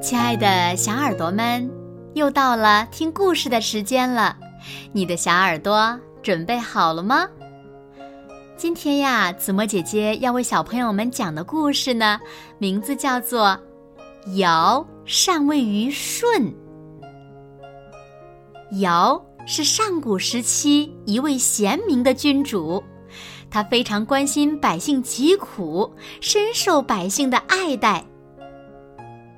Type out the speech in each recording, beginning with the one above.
亲爱的小耳朵们，又到了听故事的时间了，你的小耳朵准备好了吗？今天呀，子墨姐姐要为小朋友们讲的故事呢，名字叫做《尧禅位于舜》。尧是上古时期一位贤明的君主，他非常关心百姓疾苦，深受百姓的爱戴。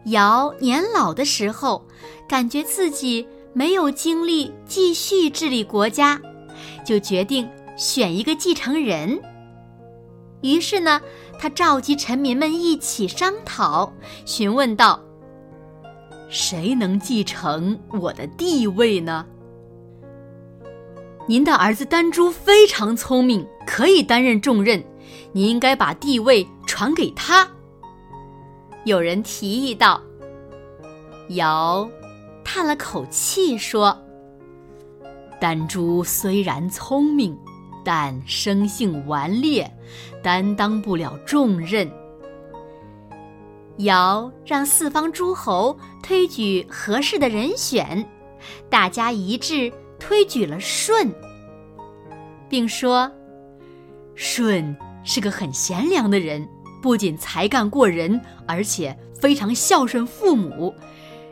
尧年老的时候，感觉自己没有精力继续治理国家，就决定选一个继承人。于是呢，他召集臣民们一起商讨，询问道：“谁能继承我的地位呢？”您的儿子丹朱非常聪明，可以担任重任，你应该把地位传给他。有人提议道：“尧叹了口气说：‘丹朱虽然聪明，但生性顽劣，担当不了重任。’尧让四方诸侯推举合适的人选，大家一致推举了舜，并说：‘舜是个很贤良的人。’”不仅才干过人，而且非常孝顺父母，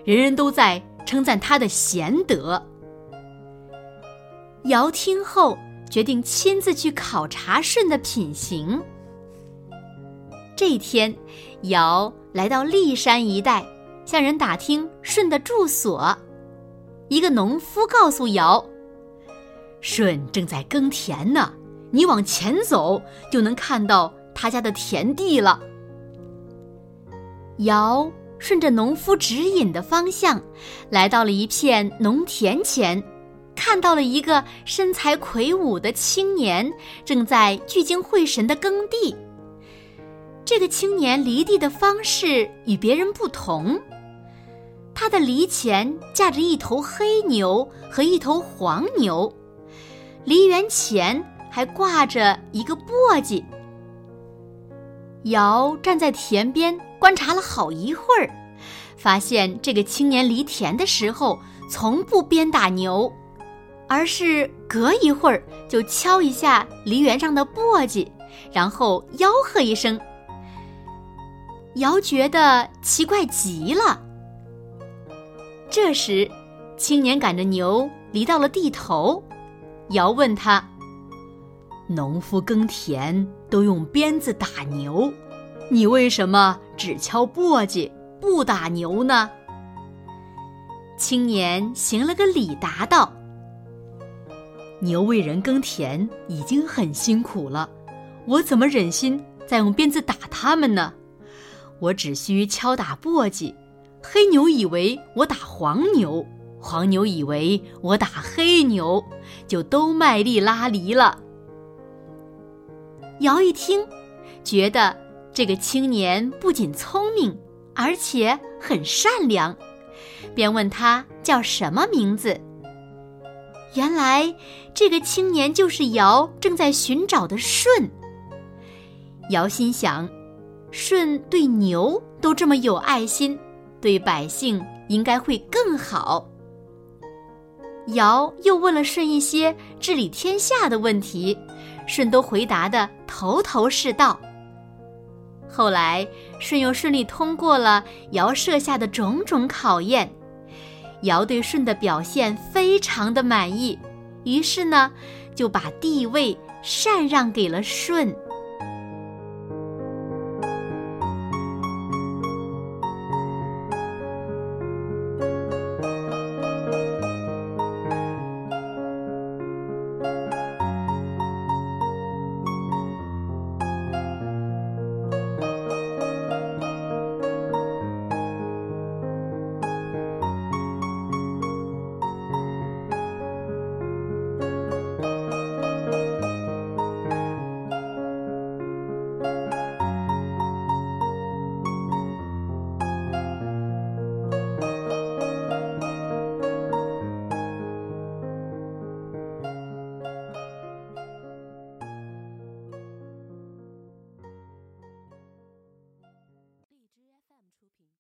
人人都在称赞他的贤德。尧听后决定亲自去考察舜的品行。这一天，尧来到骊山一带，向人打听舜的住所。一个农夫告诉尧：“舜正在耕田呢，你往前走就能看到。”他家的田地了。尧顺着农夫指引的方向，来到了一片农田前，看到了一个身材魁梧的青年正在聚精会神的耕地。这个青年犁地的方式与别人不同，他的犁前架着一头黑牛和一头黄牛，犁园前还挂着一个簸箕。尧站在田边观察了好一会儿，发现这个青年犁田的时候从不鞭打牛，而是隔一会儿就敲一下犁园上的簸箕，然后吆喝一声。尧觉得奇怪极了。这时，青年赶着牛犁到了地头，尧问他。农夫耕田都用鞭子打牛，你为什么只敲簸箕不打牛呢？青年行了个礼，答道：“牛为人耕田已经很辛苦了，我怎么忍心再用鞭子打它们呢？我只需敲打簸箕，黑牛以为我打黄牛，黄牛以为我打黑牛，就都卖力拉犁了。”尧一听，觉得这个青年不仅聪明，而且很善良，便问他叫什么名字。原来这个青年就是尧正在寻找的舜。尧心想，舜对牛都这么有爱心，对百姓应该会更好。尧又问了舜一些治理天下的问题。舜都回答的头头是道。后来，舜又顺利通过了尧设下的种种考验，尧对舜的表现非常的满意，于是呢，就把帝位禅让给了舜。